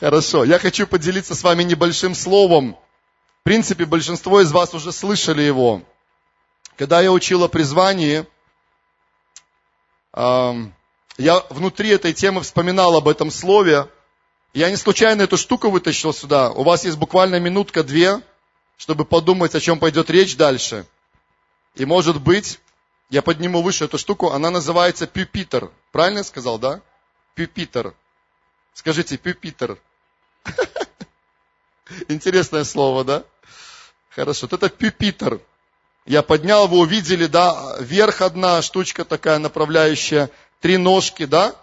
Хорошо, я хочу поделиться с вами небольшим словом. В принципе, большинство из вас уже слышали его. Когда я учил о призвании, я внутри этой темы вспоминал об этом слове. Я не случайно эту штуку вытащил сюда. У вас есть буквально минутка-две, чтобы подумать, о чем пойдет речь дальше. И может быть, я подниму выше эту штуку, она называется пюпитер. Правильно я сказал, да? Пюпитер. Скажите, пюпитер. Интересное слово, да? Хорошо. Вот это пюпитер. Я поднял, вы увидели, да, вверх одна штучка такая направляющая, три ножки, да?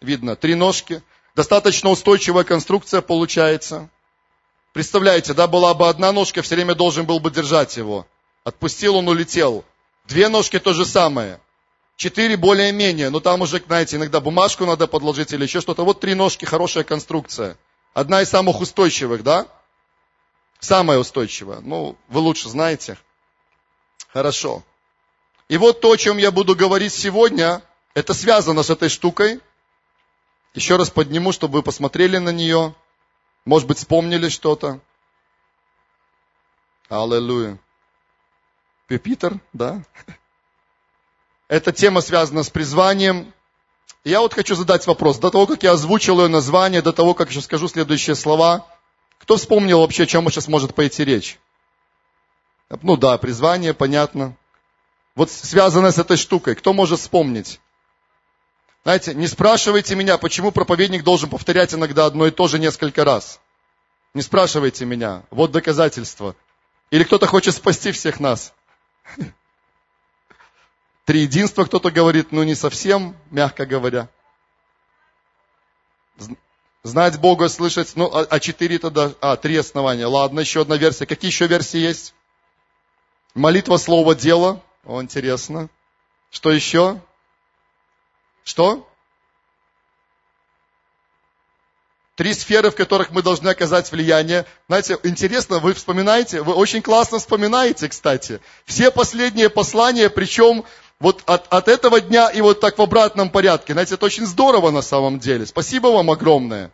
Видно, три ножки. Достаточно устойчивая конструкция получается. Представляете, да, была бы одна ножка, все время должен был бы держать его. Отпустил, он улетел. Две ножки то же самое. Четыре более-менее, но там уже, знаете, иногда бумажку надо подложить или еще что-то. Вот три ножки, хорошая конструкция. Одна из самых устойчивых, да? Самая устойчивая. Ну, вы лучше знаете. Хорошо. И вот то, о чем я буду говорить сегодня, это связано с этой штукой. Еще раз подниму, чтобы вы посмотрели на нее. Может быть, вспомнили что-то. Аллилуйя. Пюпитер, да? Эта тема связана с призванием. Я вот хочу задать вопрос. До того, как я озвучил ее название, до того, как я скажу следующие слова, кто вспомнил вообще, о чем сейчас может пойти речь? Ну да, призвание, понятно. Вот связано с этой штукой. Кто может вспомнить? Знаете, не спрашивайте меня, почему проповедник должен повторять иногда одно и то же несколько раз. Не спрашивайте меня. Вот доказательство. Или кто-то хочет спасти всех нас. Триединство кто-то говорит, ну не совсем, мягко говоря. Знать Бога, слышать, ну а, а четыре тогда, а, три основания. Ладно, еще одна версия. Какие еще версии есть? Молитва, слово, дело. О, интересно. Что еще? Что? Три сферы, в которых мы должны оказать влияние. Знаете, интересно, вы вспоминаете, вы очень классно вспоминаете, кстати. Все последние послания, причем вот от, от этого дня и вот так в обратном порядке. Знаете, это очень здорово на самом деле. Спасибо вам огромное.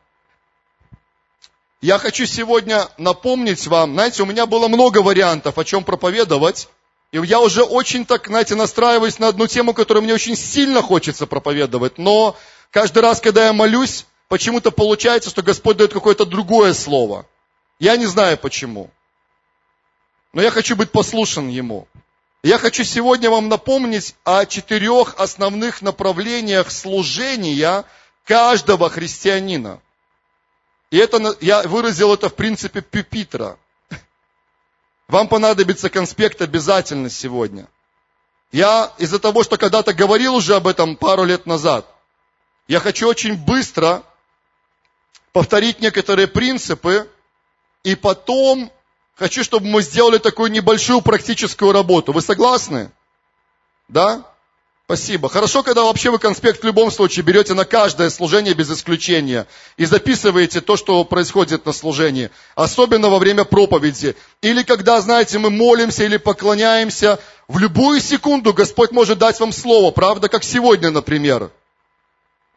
Я хочу сегодня напомнить вам, знаете, у меня было много вариантов, о чем проповедовать. И я уже очень так, знаете, настраиваюсь на одну тему, которую мне очень сильно хочется проповедовать. Но каждый раз, когда я молюсь, почему-то получается, что Господь дает какое-то другое слово. Я не знаю почему. Но я хочу быть послушен Ему. Я хочу сегодня вам напомнить о четырех основных направлениях служения каждого христианина. И это, я выразил это в принципе пюпитра. Вам понадобится конспект обязательно сегодня. Я из-за того, что когда-то говорил уже об этом пару лет назад, я хочу очень быстро повторить некоторые принципы, и потом хочу, чтобы мы сделали такую небольшую практическую работу. Вы согласны? Да? Спасибо. Хорошо, когда вообще вы конспект в любом случае берете на каждое служение без исключения и записываете то, что происходит на служении, особенно во время проповеди. Или когда, знаете, мы молимся или поклоняемся, в любую секунду Господь может дать вам слово, правда, как сегодня, например.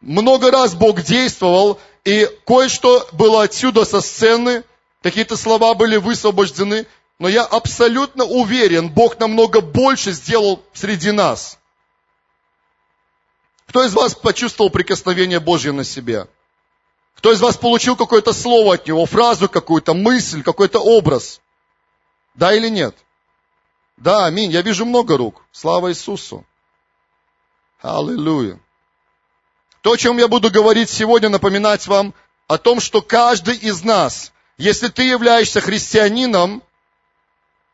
Много раз Бог действовал, и кое-что было отсюда со сцены, какие-то слова были высвобождены, но я абсолютно уверен, Бог намного больше сделал среди нас. Кто из вас почувствовал прикосновение Божье на себе? Кто из вас получил какое-то слово от Него, фразу какую-то, мысль, какой-то образ? Да или нет? Да, аминь. Я вижу много рук. Слава Иисусу. Аллилуйя. То, о чем я буду говорить сегодня, напоминать вам о том, что каждый из нас, если ты являешься христианином,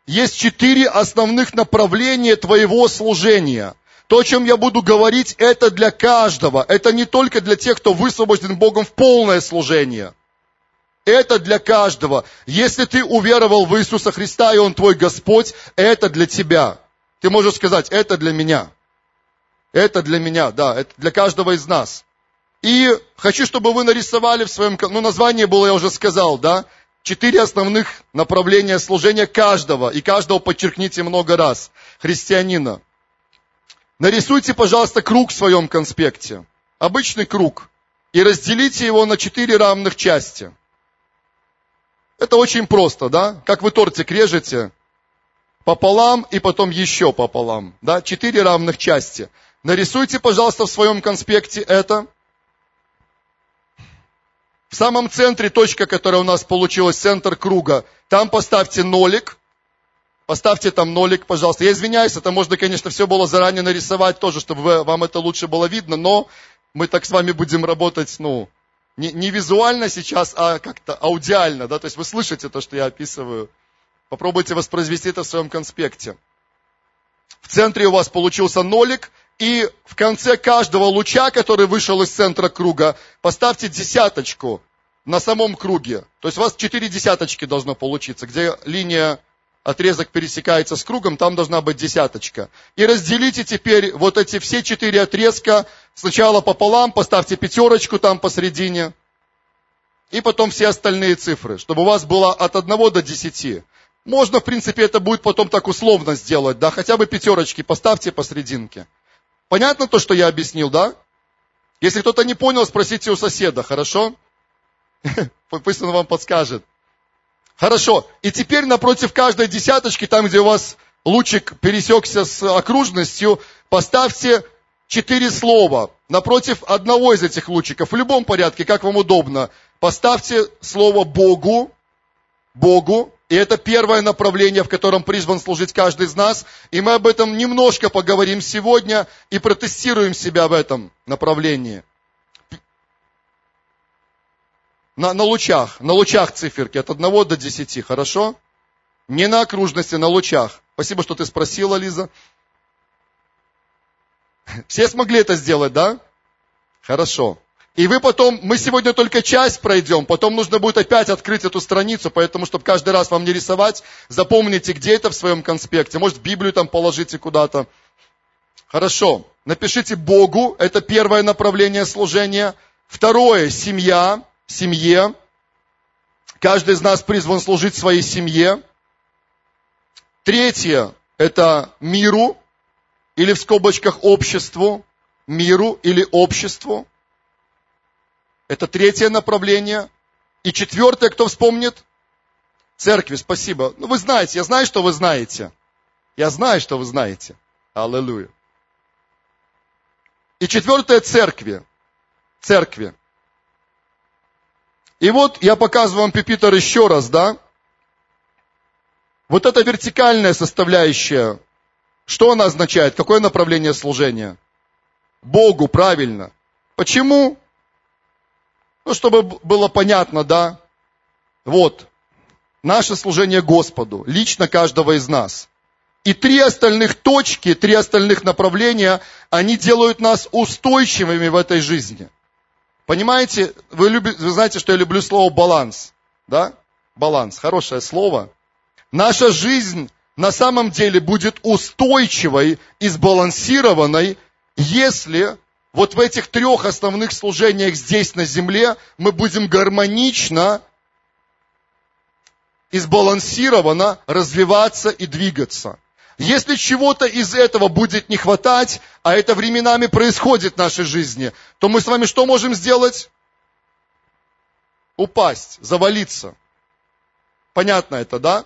есть четыре основных направления твоего служения. То, о чем я буду говорить, это для каждого. Это не только для тех, кто высвобожден Богом в полное служение. Это для каждого. Если ты уверовал в Иисуса Христа, и Он твой Господь, это для тебя. Ты можешь сказать, это для меня. Это для меня, да, это для каждого из нас. И хочу, чтобы вы нарисовали в своем, ну, название было, я уже сказал, да, четыре основных направления служения каждого, и каждого подчеркните много раз, христианина. Нарисуйте, пожалуйста, круг в своем конспекте, обычный круг, и разделите его на четыре равных части. Это очень просто, да? Как вы тортик режете пополам и потом еще пополам, да? Четыре равных части. Нарисуйте, пожалуйста, в своем конспекте это. В самом центре точка, которая у нас получилась, центр круга, там поставьте нолик. Поставьте там нолик, пожалуйста. Я извиняюсь, это можно, конечно, все было заранее нарисовать тоже, чтобы вам это лучше было видно, но мы так с вами будем работать, ну, не, не визуально сейчас, а как-то аудиально, да, то есть вы слышите то, что я описываю. Попробуйте воспроизвести это в своем конспекте. В центре у вас получился нолик, и в конце каждого луча, который вышел из центра круга, поставьте десяточку на самом круге. То есть у вас четыре десяточки должно получиться, где линия отрезок пересекается с кругом, там должна быть десяточка. И разделите теперь вот эти все четыре отрезка сначала пополам, поставьте пятерочку там посередине, и потом все остальные цифры, чтобы у вас было от 1 до 10. Можно, в принципе, это будет потом так условно сделать, да, хотя бы пятерочки поставьте посерединке. Понятно то, что я объяснил, да? Если кто-то не понял, спросите у соседа, хорошо? Пусть он вам подскажет. Хорошо. И теперь напротив каждой десяточки, там, где у вас лучик пересекся с окружностью, поставьте четыре слова. Напротив одного из этих лучиков, в любом порядке, как вам удобно, поставьте слово Богу, Богу, и это первое направление, в котором призван служить каждый из нас. И мы об этом немножко поговорим сегодня и протестируем себя в этом направлении. На, на лучах, на лучах циферки от 1 до 10, хорошо? Не на окружности, на лучах. Спасибо, что ты спросила, Лиза. Все смогли это сделать, да? Хорошо. И вы потом, мы сегодня только часть пройдем, потом нужно будет опять открыть эту страницу, поэтому, чтобы каждый раз вам не рисовать, запомните, где это в своем конспекте. Может, Библию там положите куда-то. Хорошо. Напишите Богу, это первое направление служения. Второе, семья семье. Каждый из нас призван служить своей семье. Третье – это миру, или в скобочках обществу, миру или обществу. Это третье направление. И четвертое, кто вспомнит? Церкви, спасибо. Ну, вы знаете, я знаю, что вы знаете. Я знаю, что вы знаете. Аллилуйя. И четвертое, церкви. Церкви. И вот я показываю вам пипитер еще раз, да? Вот эта вертикальная составляющая, что она означает? Какое направление служения? Богу, правильно. Почему? Ну, чтобы было понятно, да? Вот, наше служение Господу, лично каждого из нас. И три остальных точки, три остальных направления, они делают нас устойчивыми в этой жизни – Понимаете, вы, любите, вы знаете, что я люблю слово баланс. Да? Баланс, хорошее слово. Наша жизнь на самом деле будет устойчивой и сбалансированной, если вот в этих трех основных служениях здесь на земле мы будем гармонично и сбалансированно развиваться и двигаться. Если чего-то из этого будет не хватать, а это временами происходит в нашей жизни, то мы с вами что можем сделать? Упасть, завалиться. Понятно это, да?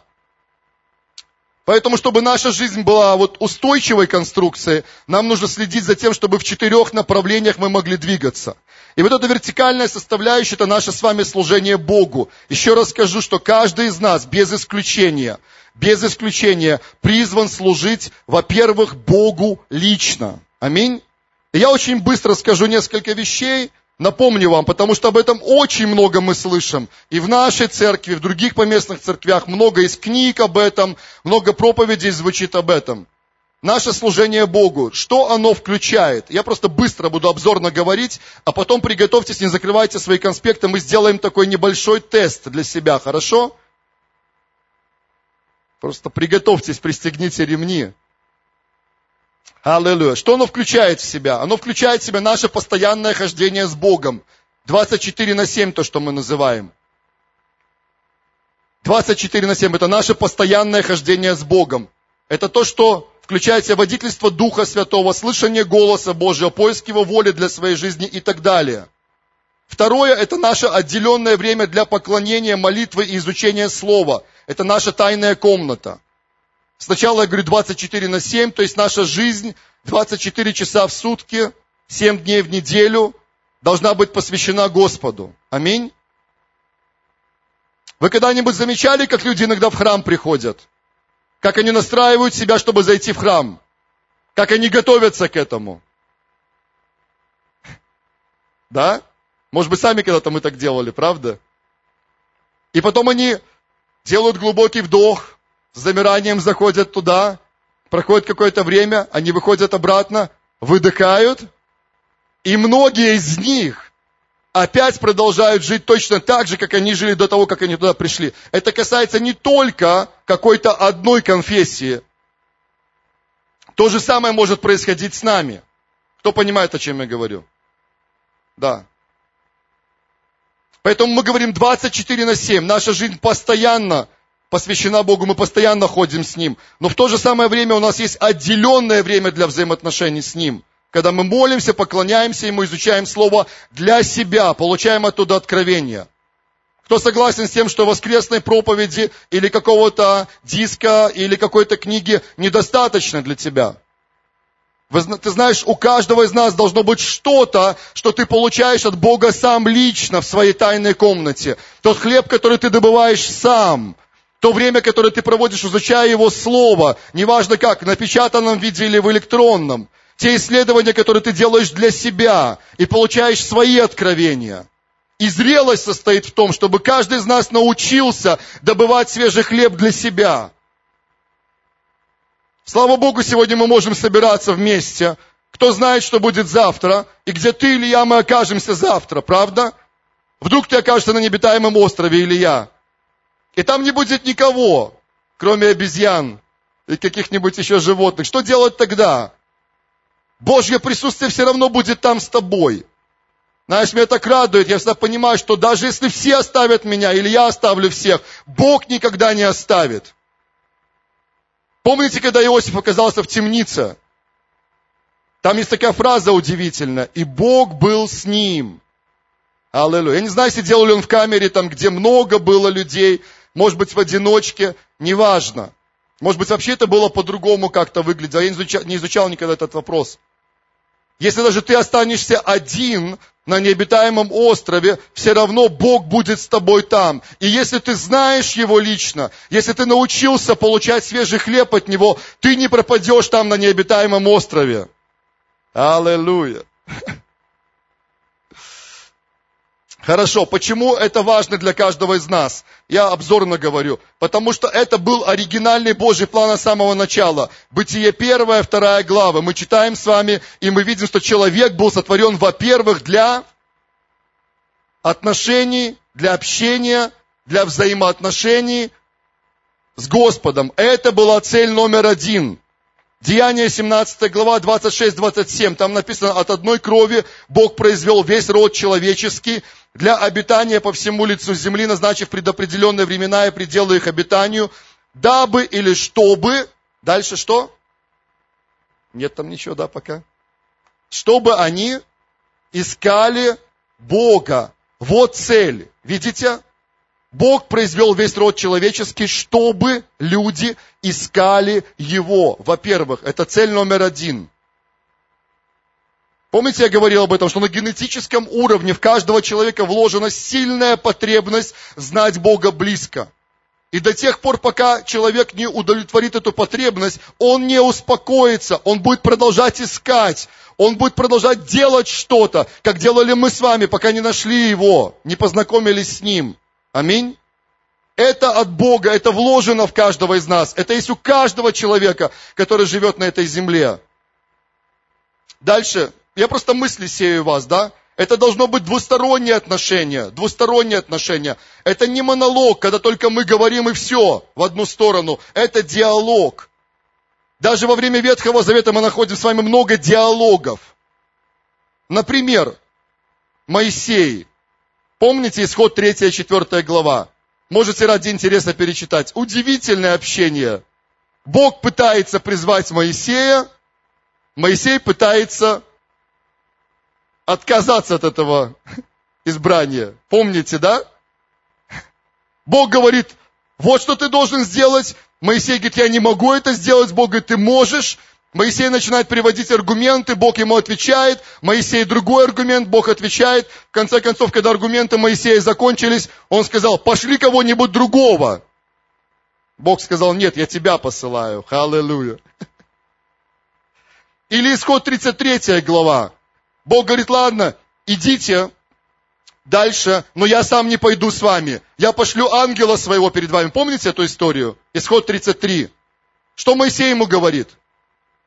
Поэтому, чтобы наша жизнь была вот устойчивой конструкцией, нам нужно следить за тем, чтобы в четырех направлениях мы могли двигаться. И вот эта вертикальная составляющая, это наше с вами служение Богу. Еще раз скажу, что каждый из нас, без исключения, без исключения, призван служить, во-первых, Богу лично. Аминь. И я очень быстро скажу несколько вещей, напомню вам, потому что об этом очень много мы слышим. И в нашей церкви, в других поместных церквях много из книг об этом, много проповедей звучит об этом. Наше служение Богу, что оно включает? Я просто быстро буду обзорно говорить, а потом приготовьтесь, не закрывайте свои конспекты, мы сделаем такой небольшой тест для себя, хорошо? Просто приготовьтесь, пристегните ремни. Аллилуйя. Что оно включает в себя? Оно включает в себя наше постоянное хождение с Богом. 24 на 7, то, что мы называем. 24 на 7 это наше постоянное хождение с Богом. Это то, что включает в себя водительство Духа Святого, слышание голоса Божьего, поиск Его воли для своей жизни и так далее. Второе, это наше отделенное время для поклонения, молитвы и изучения Слова. Это наша тайная комната. Сначала я говорю 24 на 7, то есть наша жизнь 24 часа в сутки, 7 дней в неделю должна быть посвящена Господу. Аминь. Вы когда-нибудь замечали, как люди иногда в храм приходят? Как они настраивают себя, чтобы зайти в храм? Как они готовятся к этому? Да? Может быть, сами когда-то мы так делали, правда? И потом они делают глубокий вдох, с замиранием заходят туда, проходит какое-то время, они выходят обратно, выдыхают, и многие из них опять продолжают жить точно так же, как они жили до того, как они туда пришли. Это касается не только какой-то одной конфессии. То же самое может происходить с нами. Кто понимает, о чем я говорю? Да. Поэтому мы говорим 24 на 7. Наша жизнь постоянно посвящена Богу, мы постоянно ходим с Ним. Но в то же самое время у нас есть отделенное время для взаимоотношений с Ним. Когда мы молимся, поклоняемся Ему, изучаем Слово для себя, получаем оттуда откровение. Кто согласен с тем, что воскресной проповеди или какого-то диска или какой-то книги недостаточно для тебя? Ты знаешь, у каждого из нас должно быть что-то, что ты получаешь от Бога сам лично в своей тайной комнате. Тот хлеб, который ты добываешь сам. То время, которое ты проводишь, изучая Его Слово. Неважно как, напечатанном виде или в электронном. Те исследования, которые ты делаешь для себя и получаешь свои откровения. И зрелость состоит в том, чтобы каждый из нас научился добывать свежий хлеб для себя. Слава Богу, сегодня мы можем собираться вместе. Кто знает, что будет завтра, и где ты или я, мы окажемся завтра, правда? Вдруг ты окажешься на необитаемом острове или я. И там не будет никого, кроме обезьян и каких-нибудь еще животных. Что делать тогда? Божье присутствие все равно будет там с тобой. Знаешь, меня так радует, я всегда понимаю, что даже если все оставят меня, или я оставлю всех, Бог никогда не оставит. Помните, когда Иосиф оказался в темнице? Там есть такая фраза удивительная. И Бог был с ним. Аллилуйя. Я не знаю, сидел ли он в камере, там, где много было людей, может быть, в одиночке, неважно. Может быть, вообще это было по-другому как-то выглядело. Я не изучал, не изучал никогда этот вопрос. Если даже ты останешься один на необитаемом острове, все равно Бог будет с тобой там. И если ты знаешь Его лично, если ты научился получать свежий хлеб от Него, ты не пропадешь там на необитаемом острове. Аллилуйя. Хорошо, почему это важно для каждого из нас? Я обзорно говорю. Потому что это был оригинальный Божий план с самого начала. Бытие первая, вторая глава. Мы читаем с вами, и мы видим, что человек был сотворен, во-первых, для отношений, для общения, для взаимоотношений с Господом. Это была цель номер один. Деяние 17 глава 26-27, там написано, от одной крови Бог произвел весь род человеческий для обитания по всему лицу земли, назначив предопределенные времена и пределы их обитанию, дабы или чтобы, дальше что? Нет там ничего, да, пока? Чтобы они искали Бога. Вот цель. Видите? Бог произвел весь род человеческий, чтобы люди искали Его. Во-первых, это цель номер один. Помните, я говорил об этом, что на генетическом уровне в каждого человека вложена сильная потребность знать Бога близко. И до тех пор, пока человек не удовлетворит эту потребность, он не успокоится, он будет продолжать искать, он будет продолжать делать что-то, как делали мы с вами, пока не нашли его, не познакомились с ним. Аминь. Это от Бога, это вложено в каждого из нас. Это есть у каждого человека, который живет на этой земле. Дальше. Я просто мысли сею вас, да? Это должно быть двустороннее отношение, двустороннее отношение. Это не монолог, когда только мы говорим и все в одну сторону. Это диалог. Даже во время Ветхого Завета мы находим с вами много диалогов. Например, Моисей. Помните исход 3 и 4 глава? Можете ради интереса перечитать. Удивительное общение. Бог пытается призвать Моисея, Моисей пытается отказаться от этого избрание. Помните, да? Бог говорит, вот что ты должен сделать. Моисей говорит, я не могу это сделать. Бог говорит, ты можешь. Моисей начинает приводить аргументы, Бог ему отвечает. Моисей другой аргумент, Бог отвечает. В конце концов, когда аргументы Моисея закончились, он сказал, пошли кого-нибудь другого. Бог сказал, нет, я тебя посылаю. Аллилуйя. Или исход 33 глава. Бог говорит, ладно, идите дальше, но я сам не пойду с вами. Я пошлю ангела своего перед вами. Помните эту историю? Исход 33. Что Моисей ему говорит?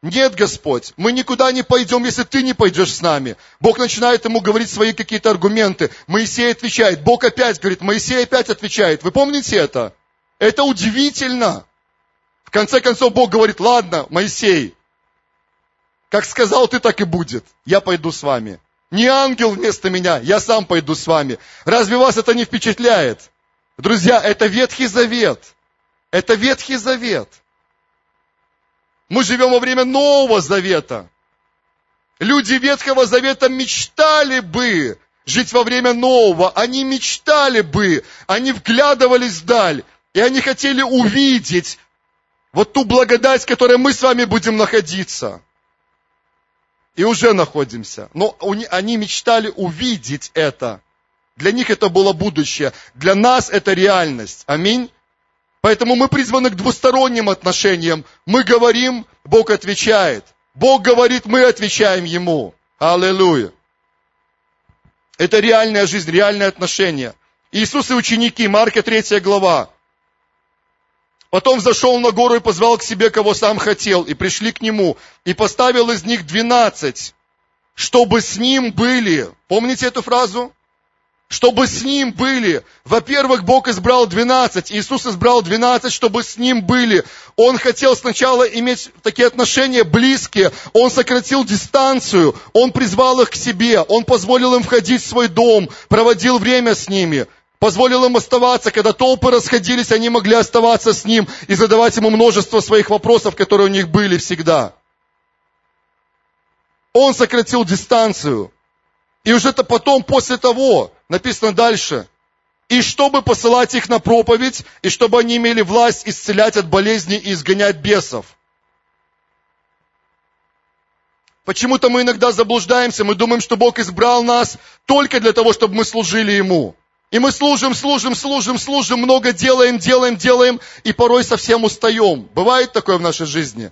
Нет, Господь, мы никуда не пойдем, если ты не пойдешь с нами. Бог начинает ему говорить свои какие-то аргументы. Моисей отвечает. Бог опять говорит, Моисей опять отвечает. Вы помните это? Это удивительно. В конце концов Бог говорит, ладно, Моисей, как сказал ты, так и будет. Я пойду с вами. Не ангел вместо меня, я сам пойду с вами. Разве вас это не впечатляет? Друзья, это Ветхий Завет. Это Ветхий Завет. Мы живем во время Нового Завета. Люди Ветхого Завета мечтали бы жить во время Нового. Они мечтали бы, они вглядывались вдаль, и они хотели увидеть вот ту благодать, в которой мы с вами будем находиться и уже находимся. Но они мечтали увидеть это. Для них это было будущее. Для нас это реальность. Аминь. Поэтому мы призваны к двусторонним отношениям. Мы говорим, Бог отвечает. Бог говорит, мы отвечаем Ему. Аллилуйя. Это реальная жизнь, реальные отношения. Иисус и ученики, Марка 3 глава. Потом зашел на гору и позвал к себе, кого сам хотел, и пришли к нему, и поставил из них двенадцать, чтобы с ним были. Помните эту фразу? Чтобы с ним были. Во-первых, Бог избрал двенадцать, Иисус избрал двенадцать, чтобы с ним были. Он хотел сначала иметь такие отношения близкие, он сократил дистанцию, он призвал их к себе, он позволил им входить в свой дом, проводил время с ними – позволил им оставаться, когда толпы расходились, они могли оставаться с ним и задавать ему множество своих вопросов, которые у них были всегда. Он сократил дистанцию. И уже это потом, после того, написано дальше, и чтобы посылать их на проповедь, и чтобы они имели власть исцелять от болезней и изгонять бесов. Почему-то мы иногда заблуждаемся, мы думаем, что Бог избрал нас только для того, чтобы мы служили Ему. И мы служим, служим, служим, служим, много делаем, делаем, делаем, и порой совсем устаем. Бывает такое в нашей жизни.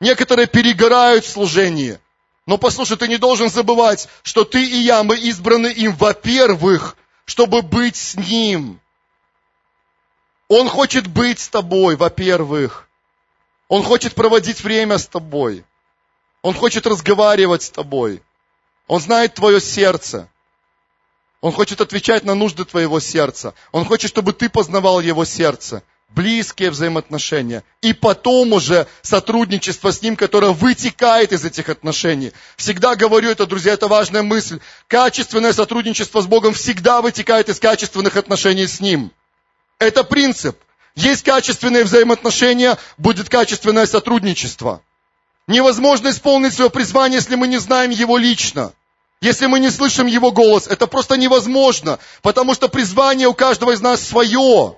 Некоторые перегорают в служении. Но послушай, ты не должен забывать, что ты и я, мы избраны им, во-первых, чтобы быть с Ним. Он хочет быть с тобой, во-первых. Он хочет проводить время с тобой. Он хочет разговаривать с тобой. Он знает твое сердце. Он хочет отвечать на нужды твоего сердца. Он хочет, чтобы ты познавал его сердце. Близкие взаимоотношения. И потом уже сотрудничество с ним, которое вытекает из этих отношений. Всегда говорю это, друзья, это важная мысль. Качественное сотрудничество с Богом всегда вытекает из качественных отношений с Ним. Это принцип. Есть качественные взаимоотношения, будет качественное сотрудничество. Невозможно исполнить свое призвание, если мы не знаем его лично. Если мы не слышим Его голос, это просто невозможно, потому что призвание у каждого из нас свое.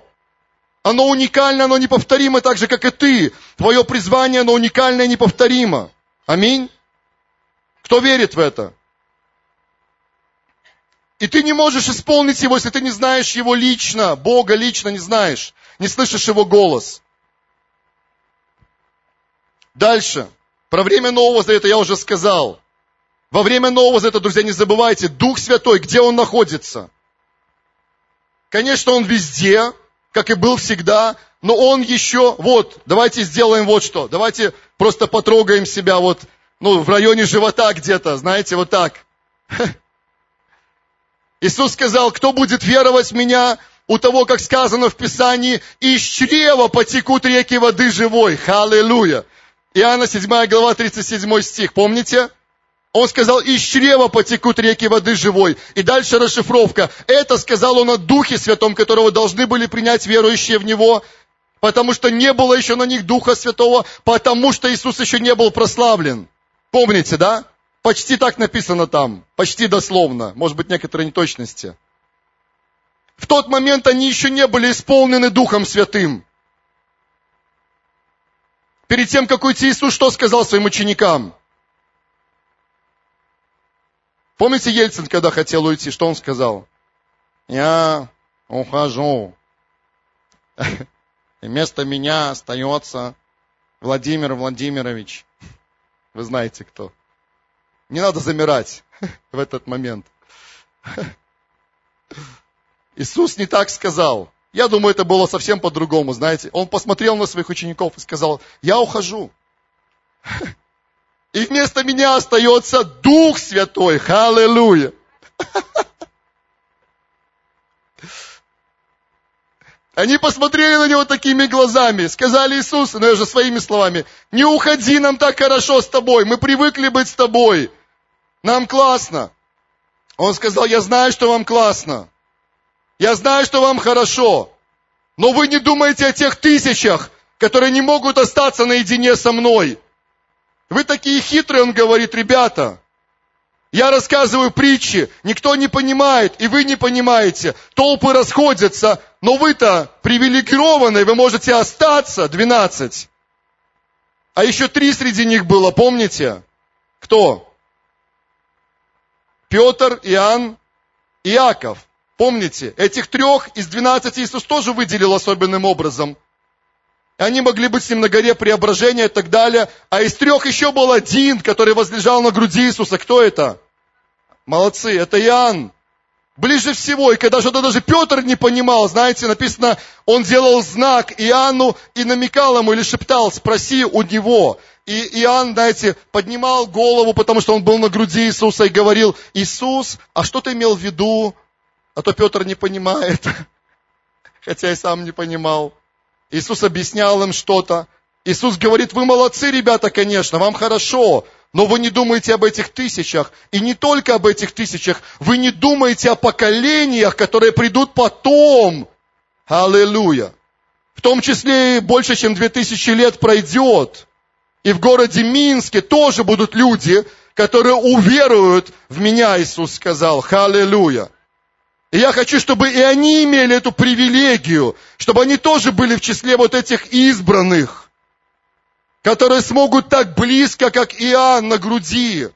Оно уникально, оно неповторимо, так же, как и ты. Твое призвание, оно уникально и неповторимо. Аминь. Кто верит в это? И ты не можешь исполнить его, если ты не знаешь его лично, Бога лично не знаешь, не слышишь его голос. Дальше. Про время Нового Завета я уже сказал. Во время Нового Завета, друзья, не забывайте, Дух Святой, где Он находится? Конечно, Он везде, как и был всегда, но Он еще, вот, давайте сделаем вот что. Давайте просто потрогаем себя вот, ну, в районе живота где-то, знаете, вот так. Иисус сказал, кто будет веровать в Меня, у того, как сказано в Писании, из чрева потекут реки воды живой. Халилуя. Иоанна 7 глава 37 стих, помните? Он сказал, из чрева потекут реки воды живой. И дальше расшифровка. Это сказал он о Духе Святом, которого должны были принять верующие в Него, потому что не было еще на них Духа Святого, потому что Иисус еще не был прославлен. Помните, да? Почти так написано там, почти дословно, может быть, некоторые неточности. В тот момент они еще не были исполнены Духом Святым. Перед тем, как уйти, Иисус что сказал своим ученикам? Помните Ельцин, когда хотел уйти, что он сказал? Я ухожу. И вместо меня остается Владимир Владимирович. Вы знаете кто. Не надо замирать в этот момент. Иисус не так сказал. Я думаю, это было совсем по-другому, знаете. Он посмотрел на своих учеников и сказал, я ухожу. И вместо меня остается Дух Святой. Аллилуйя. Они посмотрели на него такими глазами, сказали Иисусу, но я же своими словами, не уходи, нам так хорошо с тобой, мы привыкли быть с тобой, нам классно. Он сказал, я знаю, что вам классно, я знаю, что вам хорошо, но вы не думаете о тех тысячах, которые не могут остаться наедине со мной. Вы такие хитрые, он говорит, ребята. Я рассказываю притчи, никто не понимает, и вы не понимаете. Толпы расходятся, но вы-то привилегированные, вы можете остаться, 12. А еще три среди них было, помните? Кто? Петр, Иоанн, Иаков. Помните, этих трех из двенадцати Иисус тоже выделил особенным образом. Они могли быть с ним на горе преображения и так далее. А из трех еще был один, который возлежал на груди Иисуса. Кто это? Молодцы, это Иоанн. Ближе всего, и когда что-то даже Петр не понимал, знаете, написано, он делал знак Иоанну и намекал ему или шептал, спроси у него. И Иоанн, знаете, поднимал голову, потому что он был на груди Иисуса и говорил, Иисус, а что ты имел в виду? А то Петр не понимает, хотя и сам не понимал. Иисус объяснял им что-то. Иисус говорит, вы молодцы, ребята, конечно, вам хорошо, но вы не думаете об этих тысячах. И не только об этих тысячах, вы не думаете о поколениях, которые придут потом. Аллилуйя. В том числе и больше, чем две тысячи лет пройдет. И в городе Минске тоже будут люди, которые уверуют в меня, Иисус сказал. Аллилуйя. И я хочу, чтобы и они имели эту привилегию, чтобы они тоже были в числе вот этих избранных, которые смогут так близко, как Иоанн на груди,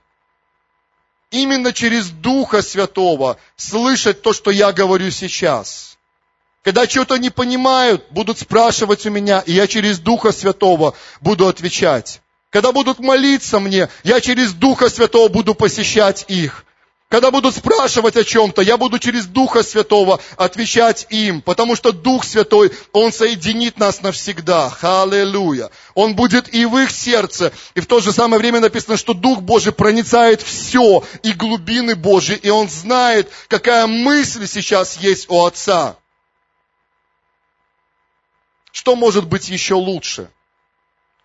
именно через Духа Святого слышать то, что я говорю сейчас. Когда что-то не понимают, будут спрашивать у меня, и я через Духа Святого буду отвечать. Когда будут молиться мне, я через Духа Святого буду посещать их. Когда будут спрашивать о чем-то, я буду через Духа Святого отвечать им, потому что Дух Святой, Он соединит нас навсегда. Аллилуйя. Он будет и в их сердце, и в то же самое время написано, что Дух Божий проницает все, и глубины Божьи, и Он знает, какая мысль сейчас есть у Отца. Что может быть еще лучше?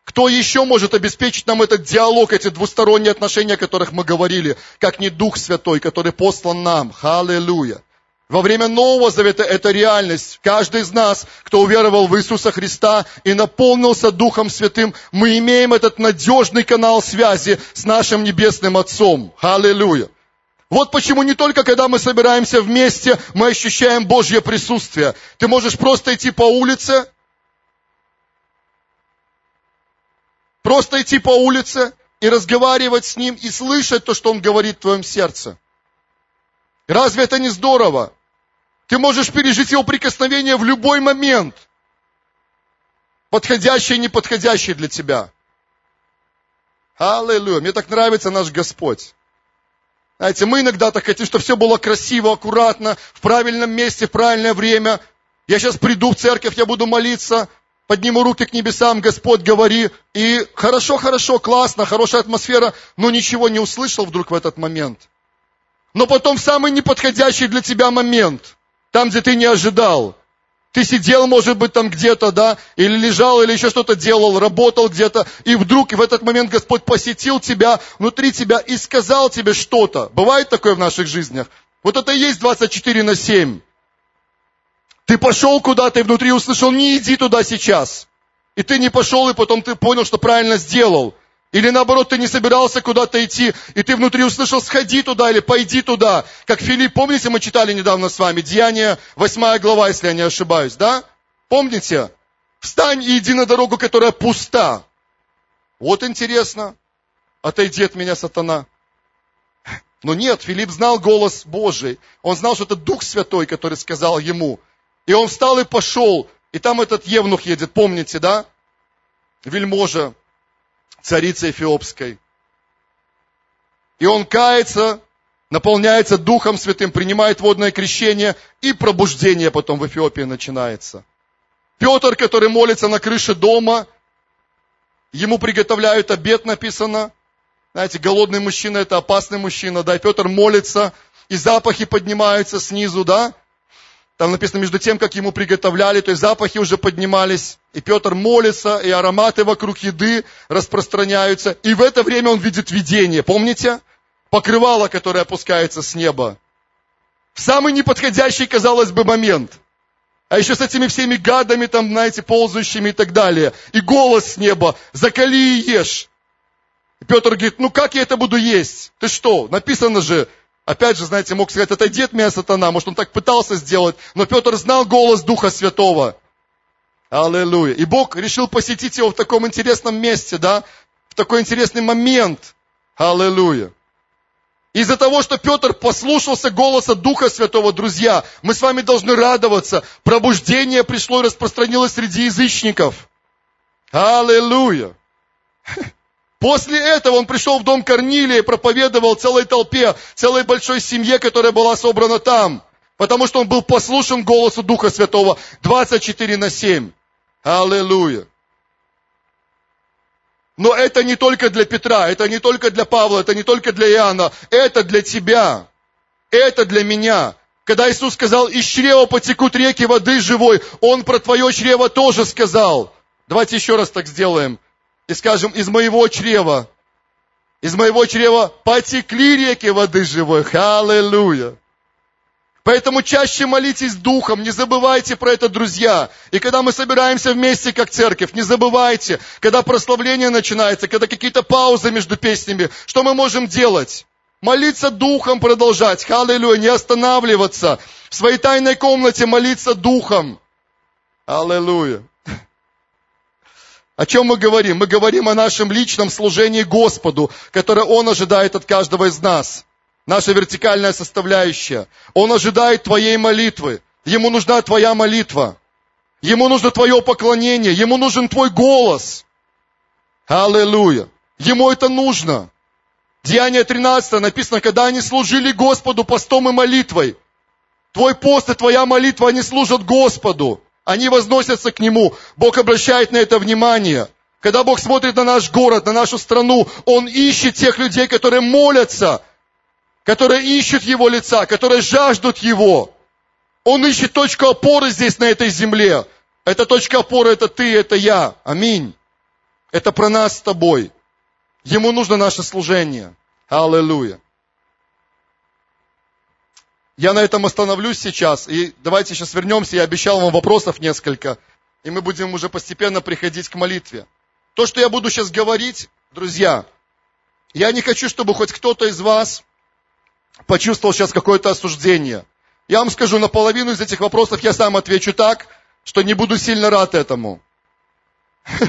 Кто еще может обеспечить нам этот диалог, эти двусторонние отношения, о которых мы говорили, как не Дух Святой, который послан нам? Аллилуйя. Во время Нового Завета это реальность. Каждый из нас, кто уверовал в Иисуса Христа и наполнился Духом Святым, мы имеем этот надежный канал связи с нашим Небесным Отцом. Аллилуйя. Вот почему не только когда мы собираемся вместе, мы ощущаем Божье присутствие. Ты можешь просто идти по улице, Просто идти по улице и разговаривать с ним и слышать то, что он говорит в твоем сердце. Разве это не здорово? Ты можешь пережить его прикосновение в любой момент. Подходящий и неподходящий для тебя. Аллилуйя. Мне так нравится наш Господь. Знаете, мы иногда так хотим, чтобы все было красиво, аккуратно, в правильном месте, в правильное время. Я сейчас приду в церковь, я буду молиться, подниму руки к небесам, Господь, говори. И хорошо, хорошо, классно, хорошая атмосфера, но ничего не услышал вдруг в этот момент. Но потом в самый неподходящий для тебя момент, там, где ты не ожидал, ты сидел, может быть, там где-то, да, или лежал, или еще что-то делал, работал где-то, и вдруг в этот момент Господь посетил тебя, внутри тебя и сказал тебе что-то. Бывает такое в наших жизнях? Вот это и есть 24 на 7. Ты пошел куда-то и внутри услышал, не иди туда сейчас. И ты не пошел, и потом ты понял, что правильно сделал. Или наоборот, ты не собирался куда-то идти, и ты внутри услышал, сходи туда или пойди туда. Как Филипп, помните, мы читали недавно с вами, Деяние, 8 глава, если я не ошибаюсь, да? Помните? Встань и иди на дорогу, которая пуста. Вот интересно. Отойди от меня, сатана. Но нет, Филипп знал голос Божий. Он знал, что это Дух Святой, который сказал ему. И он встал и пошел. И там этот Евнух едет, помните, да? Вельможа, царицы Эфиопской. И он кается, наполняется Духом Святым, принимает водное крещение, и пробуждение потом в Эфиопии начинается. Петр, который молится на крыше дома, ему приготовляют обед, написано. Знаете, голодный мужчина – это опасный мужчина, да, и Петр молится, и запахи поднимаются снизу, да, там написано, между тем, как ему приготовляли, то есть запахи уже поднимались, и Петр молится, и ароматы вокруг еды распространяются, и в это время он видит видение, помните? Покрывало, которое опускается с неба. В самый неподходящий, казалось бы, момент. А еще с этими всеми гадами, там, знаете, ползающими и так далее. И голос с неба, закали и ешь. И Петр говорит, ну как я это буду есть? Ты что? Написано же, Опять же, знаете, мог сказать, отойди от меня, сатана. Может, он так пытался сделать, но Петр знал голос Духа Святого. Аллилуйя. И Бог решил посетить его в таком интересном месте, да, в такой интересный момент. Аллилуйя. Из-за того, что Петр послушался голоса Духа Святого, друзья, мы с вами должны радоваться. Пробуждение пришло и распространилось среди язычников. Аллилуйя. После этого он пришел в дом Корнилия и проповедовал целой толпе, целой большой семье, которая была собрана там. Потому что он был послушен голосу Духа Святого 24 на 7. Аллилуйя. Но это не только для Петра, это не только для Павла, это не только для Иоанна, это для тебя, это для меня. Когда Иисус сказал, из чрева потекут реки воды живой, Он про твое чрево тоже сказал. Давайте еще раз так сделаем и скажем, из моего чрева, из моего чрева потекли реки воды живой. Аллилуйя. Поэтому чаще молитесь духом, не забывайте про это, друзья. И когда мы собираемся вместе, как церковь, не забывайте, когда прославление начинается, когда какие-то паузы между песнями, что мы можем делать? Молиться духом продолжать, аллилуйя, не останавливаться. В своей тайной комнате молиться духом. Аллилуйя. О чем мы говорим? Мы говорим о нашем личном служении Господу, которое Он ожидает от каждого из нас. Наша вертикальная составляющая. Он ожидает твоей молитвы. Ему нужна твоя молитва. Ему нужно твое поклонение. Ему нужен твой голос. Аллилуйя. Ему это нужно. Деяние 13 написано, когда они служили Господу постом и молитвой. Твой пост и твоя молитва, они служат Господу. Они возносятся к Нему. Бог обращает на это внимание. Когда Бог смотрит на наш город, на нашу страну, Он ищет тех людей, которые молятся, которые ищут Его лица, которые жаждут Его. Он ищет точку опоры здесь, на этой земле. Эта точка опоры, это ты, это я. Аминь. Это про нас с тобой. Ему нужно наше служение. Аллилуйя. Я на этом остановлюсь сейчас, и давайте сейчас вернемся, я обещал вам вопросов несколько, и мы будем уже постепенно приходить к молитве. То, что я буду сейчас говорить, друзья, я не хочу, чтобы хоть кто-то из вас почувствовал сейчас какое-то осуждение. Я вам скажу, на половину из этих вопросов я сам отвечу так, что не буду сильно рад этому.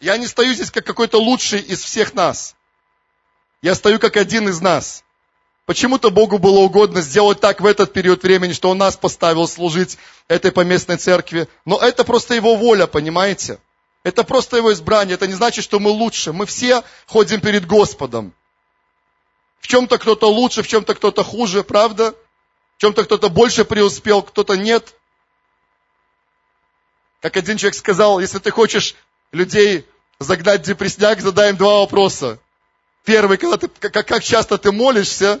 Я не стою здесь как какой-то лучший из всех нас. Я стою как один из нас. Почему-то Богу было угодно сделать так в этот период времени, что Он нас поставил служить этой поместной церкви. Но это просто Его воля, понимаете? Это просто Его избрание. Это не значит, что мы лучше. Мы все ходим перед Господом. В чем-то кто-то лучше, в чем-то кто-то хуже, правда? В чем-то кто-то больше преуспел, кто-то нет. Как один человек сказал, если ты хочешь людей загнать в депресняк, задай им два вопроса. Первый, когда ты, как, как часто ты молишься,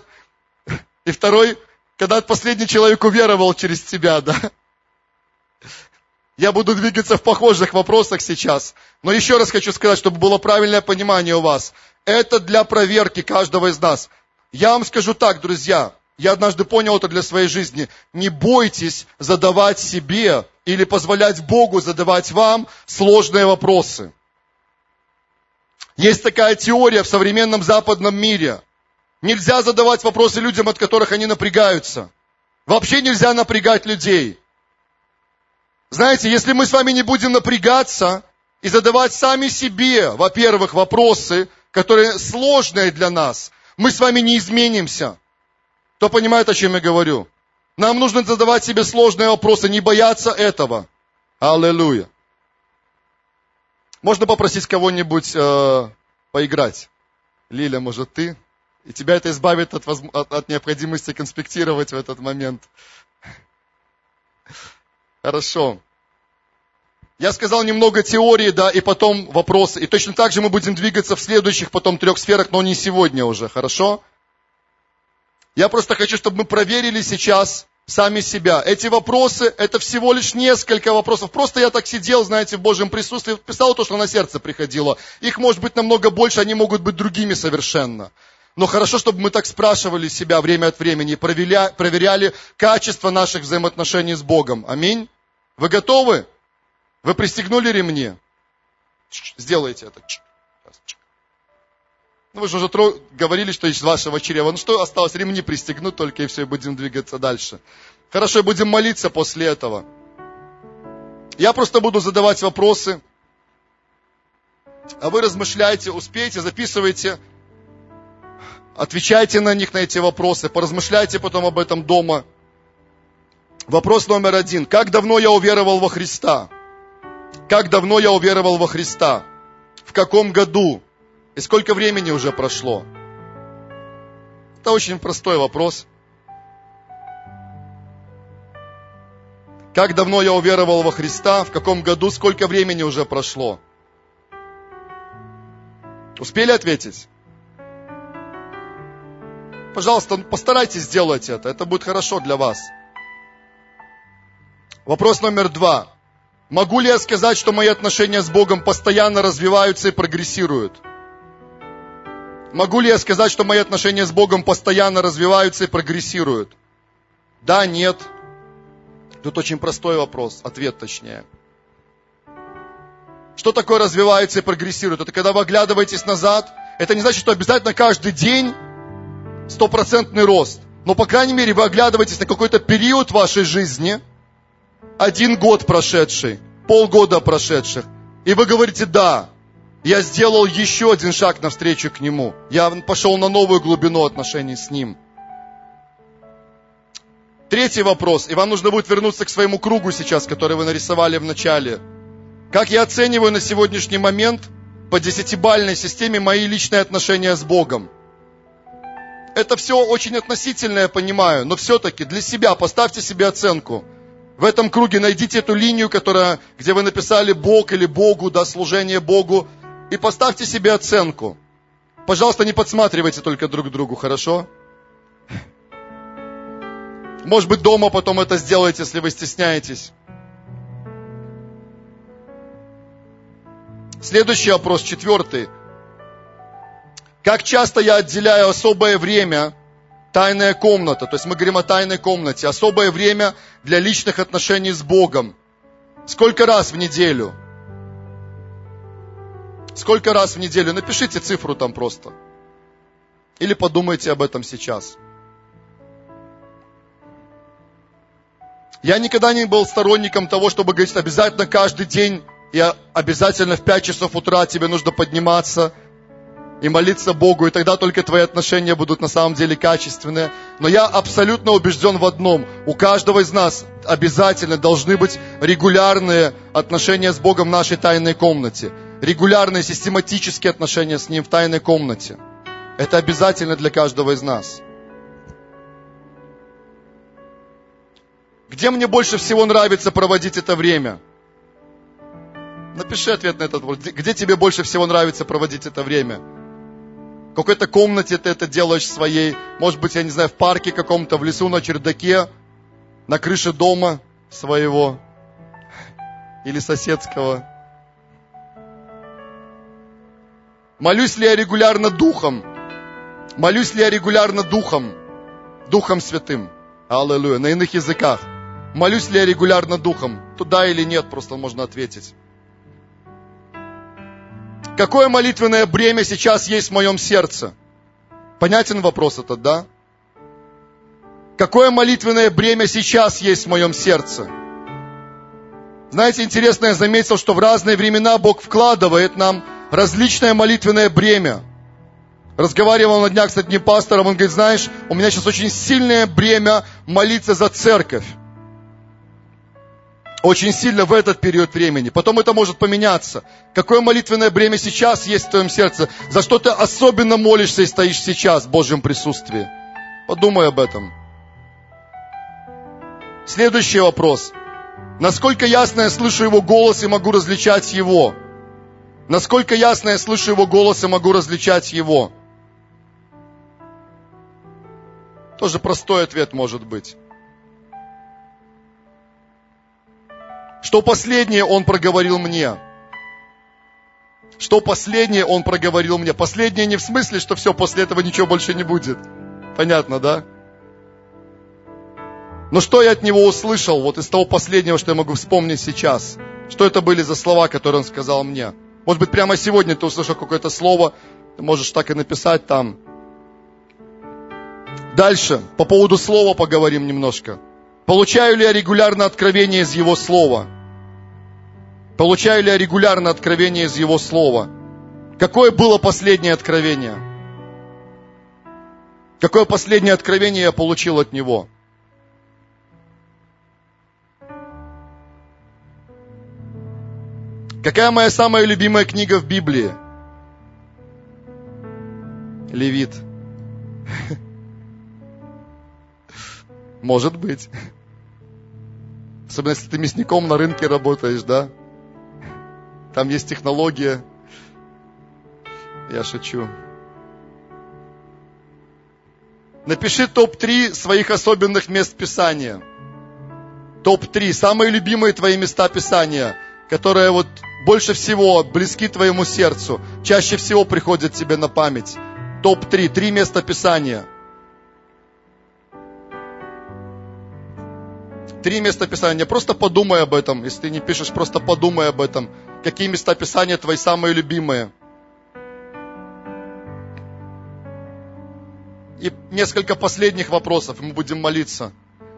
и второй, когда последний человек уверовал через тебя, да. Я буду двигаться в похожих вопросах сейчас. Но еще раз хочу сказать, чтобы было правильное понимание у вас. Это для проверки каждого из нас. Я вам скажу так, друзья. Я однажды понял это для своей жизни. Не бойтесь задавать себе или позволять Богу задавать вам сложные вопросы. Есть такая теория в современном западном мире. Нельзя задавать вопросы людям, от которых они напрягаются. Вообще нельзя напрягать людей. Знаете, если мы с вами не будем напрягаться и задавать сами себе, во-первых, вопросы, которые сложные для нас, мы с вами не изменимся. Кто понимает, о чем я говорю? Нам нужно задавать себе сложные вопросы, не бояться этого. Аллилуйя. Можно попросить кого-нибудь э, поиграть? Лиля, может, ты? И тебя это избавит от, воз... от, от необходимости конспектировать в этот момент. Хорошо. Я сказал немного теории, да, и потом вопросы. И точно так же мы будем двигаться в следующих потом трех сферах, но не сегодня уже, хорошо? Я просто хочу, чтобы мы проверили сейчас сами себя. Эти вопросы, это всего лишь несколько вопросов. Просто я так сидел, знаете, в Божьем присутствии, писал то, что на сердце приходило. Их может быть намного больше, они могут быть другими совершенно. Но хорошо, чтобы мы так спрашивали себя время от времени и проверяли, проверяли качество наших взаимоотношений с Богом. Аминь. Вы готовы? Вы пристегнули ремни? Сделайте это. Ну, вы же уже тро... говорили, что из вашего чрева. Ну, что осталось? Ремни пристегнуть только, и все, и будем двигаться дальше. Хорошо, будем молиться после этого. Я просто буду задавать вопросы. А вы размышляйте, успейте, записывайте. Отвечайте на них, на эти вопросы. Поразмышляйте потом об этом дома. Вопрос номер один. Как давно я уверовал во Христа? Как давно я уверовал во Христа? В каком году? И сколько времени уже прошло? Это очень простой вопрос. Как давно я уверовал во Христа? В каком году? Сколько времени уже прошло? Успели ответить? Пожалуйста, постарайтесь сделать это. Это будет хорошо для вас. Вопрос номер два. Могу ли я сказать, что мои отношения с Богом постоянно развиваются и прогрессируют? Могу ли я сказать, что мои отношения с Богом постоянно развиваются и прогрессируют? Да, нет. Тут очень простой вопрос, ответ точнее. Что такое развивается и прогрессирует? Это когда вы оглядываетесь назад. Это не значит, что обязательно каждый день стопроцентный рост. Но, по крайней мере, вы оглядываетесь на какой-то период вашей жизни, один год прошедший, полгода прошедших, и вы говорите, да, я сделал еще один шаг навстречу к Нему. Я пошел на новую глубину отношений с Ним. Третий вопрос, и вам нужно будет вернуться к своему кругу сейчас, который вы нарисовали в начале. Как я оцениваю на сегодняшний момент по десятибальной системе мои личные отношения с Богом? Это все очень относительно, я понимаю, но все-таки для себя поставьте себе оценку. В этом круге найдите эту линию, которая, где вы написали Бог или Богу, да, служение Богу, и поставьте себе оценку. Пожалуйста, не подсматривайте только друг другу, хорошо? Может быть, дома потом это сделаете, если вы стесняетесь. Следующий вопрос, четвертый. Как часто я отделяю особое время, тайная комната, то есть мы говорим о тайной комнате, особое время для личных отношений с Богом. Сколько раз в неделю? Сколько раз в неделю? Напишите цифру там просто. Или подумайте об этом сейчас. Я никогда не был сторонником того, чтобы говорить, обязательно каждый день и обязательно в 5 часов утра тебе нужно подниматься и молиться Богу, и тогда только твои отношения будут на самом деле качественные. Но я абсолютно убежден в одном. У каждого из нас обязательно должны быть регулярные отношения с Богом в нашей тайной комнате регулярные, систематические отношения с Ним в тайной комнате. Это обязательно для каждого из нас. Где мне больше всего нравится проводить это время? Напиши ответ на этот вопрос. Где тебе больше всего нравится проводить это время? В какой-то комнате ты это делаешь своей, может быть, я не знаю, в парке каком-то, в лесу, на чердаке, на крыше дома своего или соседского. Молюсь ли я регулярно Духом? Молюсь ли я регулярно Духом? Духом Святым. Аллилуйя. На иных языках. Молюсь ли я регулярно Духом? Туда или нет, просто можно ответить. Какое молитвенное бремя сейчас есть в моем сердце? Понятен вопрос этот, да? Какое молитвенное бремя сейчас есть в моем сердце? Знаете, интересно, я заметил, что в разные времена Бог вкладывает нам различное молитвенное бремя. Разговаривал на днях с одним пастором, он говорит, знаешь, у меня сейчас очень сильное бремя молиться за церковь. Очень сильно в этот период времени. Потом это может поменяться. Какое молитвенное бремя сейчас есть в твоем сердце? За что ты особенно молишься и стоишь сейчас в Божьем присутствии? Подумай об этом. Следующий вопрос. Насколько ясно я слышу его голос и могу различать его? Насколько ясно я слышу его голос и могу различать его? Тоже простой ответ может быть. Что последнее он проговорил мне? Что последнее он проговорил мне? Последнее не в смысле, что все, после этого ничего больше не будет. Понятно, да? Но что я от него услышал, вот из того последнего, что я могу вспомнить сейчас? Что это были за слова, которые он сказал мне? Может быть, прямо сегодня ты услышал какое-то слово, ты можешь так и написать там. Дальше, по поводу слова поговорим немножко. Получаю ли я регулярно откровение из Его Слова? Получаю ли я регулярно откровение из Его Слова? Какое было последнее откровение? Какое последнее откровение я получил от Него? Какая моя самая любимая книга в Библии? Левит. Может быть. Особенно если ты мясником на рынке работаешь, да? Там есть технология. Я шучу. Напиши топ-3 своих особенных мест Писания. Топ-3. Самые любимые твои места Писания, которые вот больше всего близки твоему сердцу, чаще всего приходят тебе на память. Топ-3, три места Писания. Три места Писания. Просто подумай об этом. Если ты не пишешь, просто подумай об этом. Какие места Писания твои самые любимые? И несколько последних вопросов, мы будем молиться.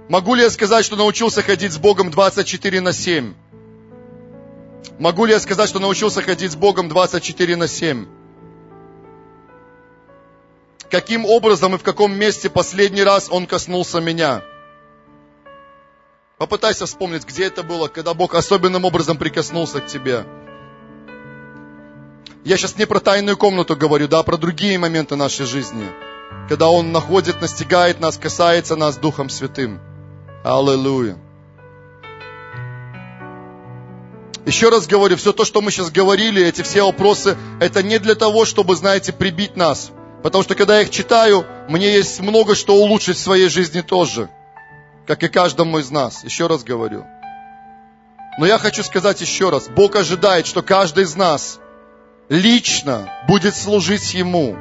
Могу ли я сказать, что научился ходить с Богом 24 на 7? Могу ли я сказать, что научился ходить с Богом 24 на 7? Каким образом и в каком месте последний раз Он коснулся меня? Попытайся вспомнить, где это было, когда Бог особенным образом прикоснулся к тебе. Я сейчас не про тайную комнату говорю, да, а про другие моменты нашей жизни. Когда Он находит, настигает нас, касается нас Духом Святым. Аллилуйя. Еще раз говорю, все то, что мы сейчас говорили, эти все вопросы, это не для того, чтобы, знаете, прибить нас. Потому что когда я их читаю, мне есть много что улучшить в своей жизни тоже. Как и каждому из нас. Еще раз говорю. Но я хочу сказать еще раз. Бог ожидает, что каждый из нас лично будет служить Ему.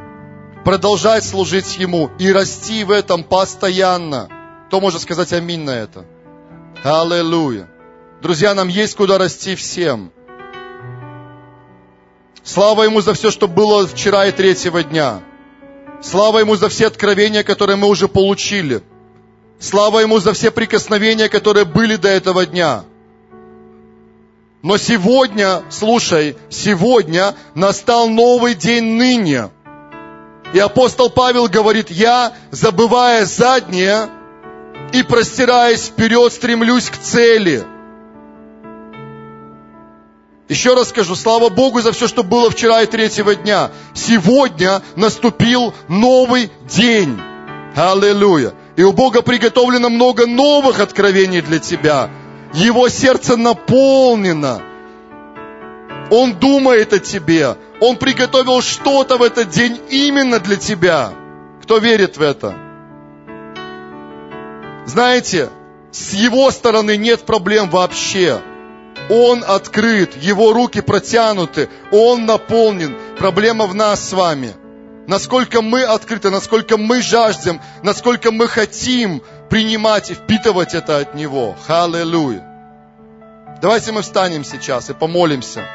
Продолжать служить Ему и расти в этом постоянно. Кто может сказать аминь на это? Аллилуйя. Друзья, нам есть куда расти всем. Слава Ему за все, что было вчера и третьего дня. Слава Ему за все откровения, которые мы уже получили. Слава Ему за все прикосновения, которые были до этого дня. Но сегодня, слушай, сегодня настал новый день ныне. И апостол Павел говорит, я, забывая заднее и простираясь вперед, стремлюсь к цели – еще раз скажу, слава Богу за все, что было вчера и третьего дня. Сегодня наступил новый день. Аллилуйя. И у Бога приготовлено много новых откровений для тебя. Его сердце наполнено. Он думает о тебе. Он приготовил что-то в этот день именно для тебя. Кто верит в это? Знаете, с его стороны нет проблем вообще. Он открыт, Его руки протянуты, Он наполнен. Проблема в нас с вами насколько мы открыты, насколько мы жаждем, насколько мы хотим принимать и впитывать это от Него. Аллилуйя. Давайте мы встанем сейчас и помолимся.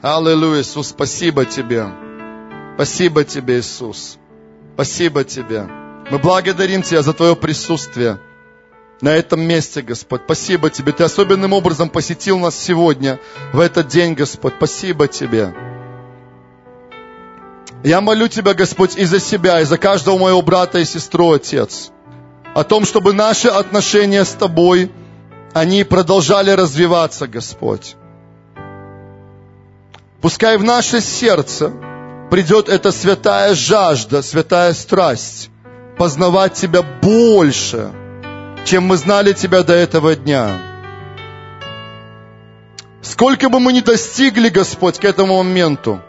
Аллилуйя, Иисус, спасибо Тебе. Спасибо Тебе, Иисус. Спасибо Тебе. Мы благодарим Тебя за Твое присутствие на этом месте, Господь. Спасибо Тебе. Ты особенным образом посетил нас сегодня, в этот день, Господь. Спасибо Тебе. Я молю Тебя, Господь, и за себя, и за каждого моего брата и сестру, Отец, о том, чтобы наши отношения с Тобой, они продолжали развиваться, Господь. Пускай в наше сердце придет эта святая жажда, святая страсть познавать Тебя больше, чем мы знали Тебя до этого дня. Сколько бы мы ни достигли, Господь, к этому моменту,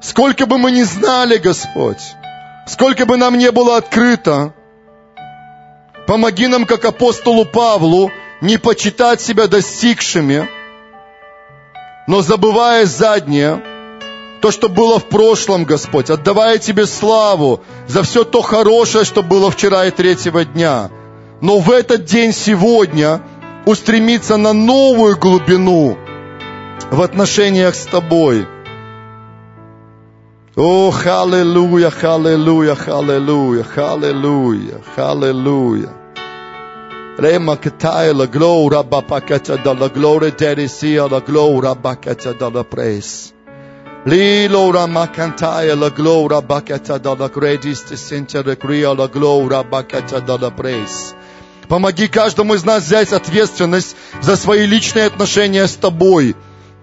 сколько бы мы ни знали, Господь, сколько бы нам не было открыто, помоги нам, как апостолу Павлу, не почитать себя достигшими, но забывая заднее, то, что было в прошлом, Господь, отдавая Тебе славу за все то хорошее, что было вчера и третьего дня. Но в этот день сегодня устремиться на новую глубину в отношениях с Тобой. О, халлелуя, халлелуя, халлелуя, халлелуя, халлелуя. Gloria bapakata da la gloria derisia, la gloria bakata da la praise. Lilo ramakantaya, la gloria bakata da la gredis te recria, la gloria bakata da la praise. Помоги каждому из нас взять ответственность за свои личные отношения с Тобой.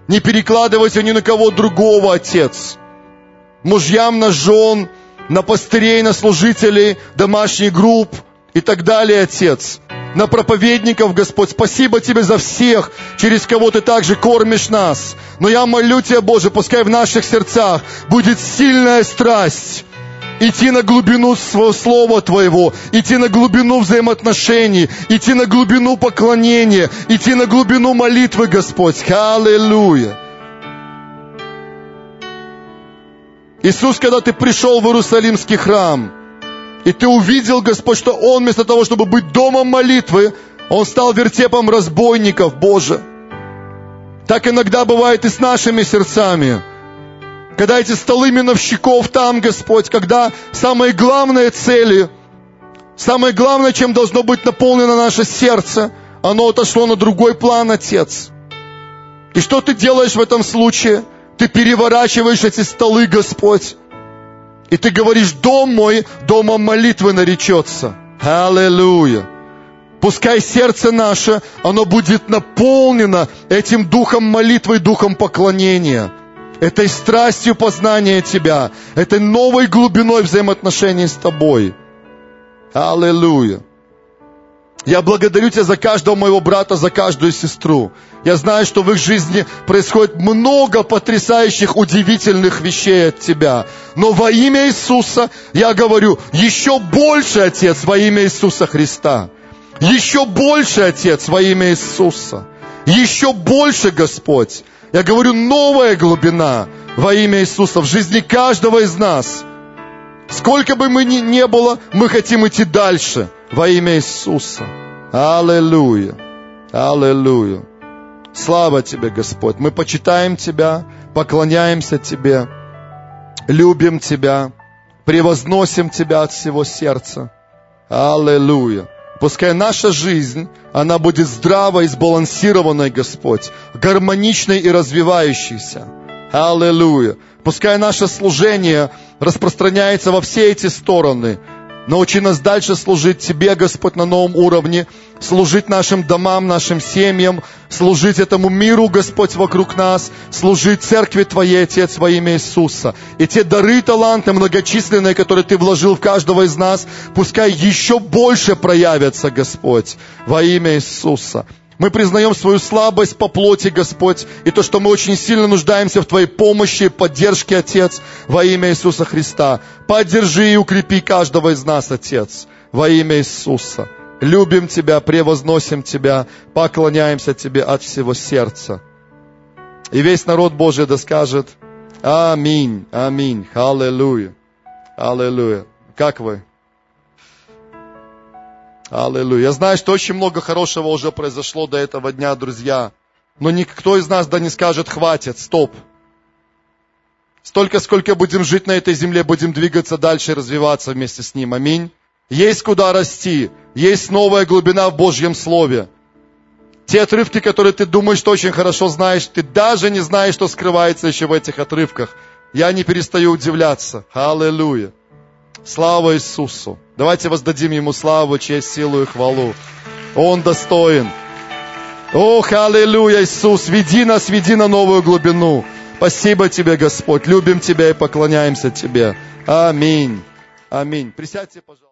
Не перекладывайся ни на кого другого, Отец. Мужьям на жен, на пастырей, на служителей, домашних групп и так далее, Отец на проповедников, Господь. Спасибо Тебе за всех, через кого Ты также кормишь нас. Но я молю Тебя, Боже, пускай в наших сердцах будет сильная страсть идти на глубину своего слова Твоего, идти на глубину взаимоотношений, идти на глубину поклонения, идти на глубину молитвы, Господь. Аллилуйя. Иисус, когда Ты пришел в Иерусалимский храм, и ты увидел, Господь, что Он вместо того, чтобы быть домом молитвы, Он стал вертепом разбойников, Боже. Так иногда бывает и с нашими сердцами. Когда эти столы миновщиков там, Господь, когда самые главные цели, самое главное, чем должно быть наполнено наше сердце, оно отошло на другой план, Отец. И что ты делаешь в этом случае? Ты переворачиваешь эти столы, Господь. И ты говоришь, дом мой домом молитвы наречется. Аллилуйя. Пускай сердце наше, оно будет наполнено этим духом молитвы, духом поклонения, этой страстью познания Тебя, этой новой глубиной взаимоотношений с Тобой. Аллилуйя. Я благодарю Тебя за каждого моего брата, за каждую сестру. Я знаю, что в их жизни происходит много потрясающих, удивительных вещей от Тебя. Но во имя Иисуса я говорю, еще больше, Отец, во имя Иисуса Христа. Еще больше, Отец, во имя Иисуса. Еще больше, Господь. Я говорю, новая глубина во имя Иисуса в жизни каждого из нас. Сколько бы мы ни не было, мы хотим идти дальше во имя Иисуса. Аллилуйя. Аллилуйя. Слава Тебе, Господь. Мы почитаем Тебя, поклоняемся Тебе, любим Тебя, превозносим Тебя от всего сердца. Аллилуйя. Пускай наша жизнь, она будет здравой, сбалансированной, Господь, гармоничной и развивающейся. Аллилуйя. Пускай наше служение распространяется во все эти стороны, Научи нас дальше служить Тебе, Господь, на новом уровне, служить нашим домам, нашим семьям, служить этому миру, Господь, вокруг нас, служить церкви Твоей, Отец, во имя Иисуса. И те дары, таланты многочисленные, которые Ты вложил в каждого из нас, пускай еще больше проявятся, Господь, во имя Иисуса. Мы признаем свою слабость по плоти, Господь, и то, что мы очень сильно нуждаемся в Твоей помощи и поддержке, Отец, во имя Иисуса Христа. Поддержи и укрепи каждого из нас, Отец, во имя Иисуса. Любим Тебя, превозносим Тебя, поклоняемся Тебе от всего сердца. И весь народ Божий да скажет Аминь, аминь, аллилуйя, аллилуйя. Как вы? Аллилуйя. Я знаю, что очень много хорошего уже произошло до этого дня, друзья. Но никто из нас да не скажет, хватит, стоп. Столько, сколько будем жить на этой земле, будем двигаться дальше и развиваться вместе с Ним. Аминь. Есть куда расти. Есть новая глубина в Божьем Слове. Те отрывки, которые ты думаешь, что очень хорошо знаешь, ты даже не знаешь, что скрывается еще в этих отрывках. Я не перестаю удивляться. Аллилуйя. Слава Иисусу. Давайте воздадим Ему славу, честь, силу и хвалу. Он достоин. Ох, аллилуйя, Иисус, веди нас, веди на новую глубину. Спасибо Тебе, Господь. Любим Тебя и поклоняемся Тебе. Аминь. Аминь. Присядьте, пожалуйста.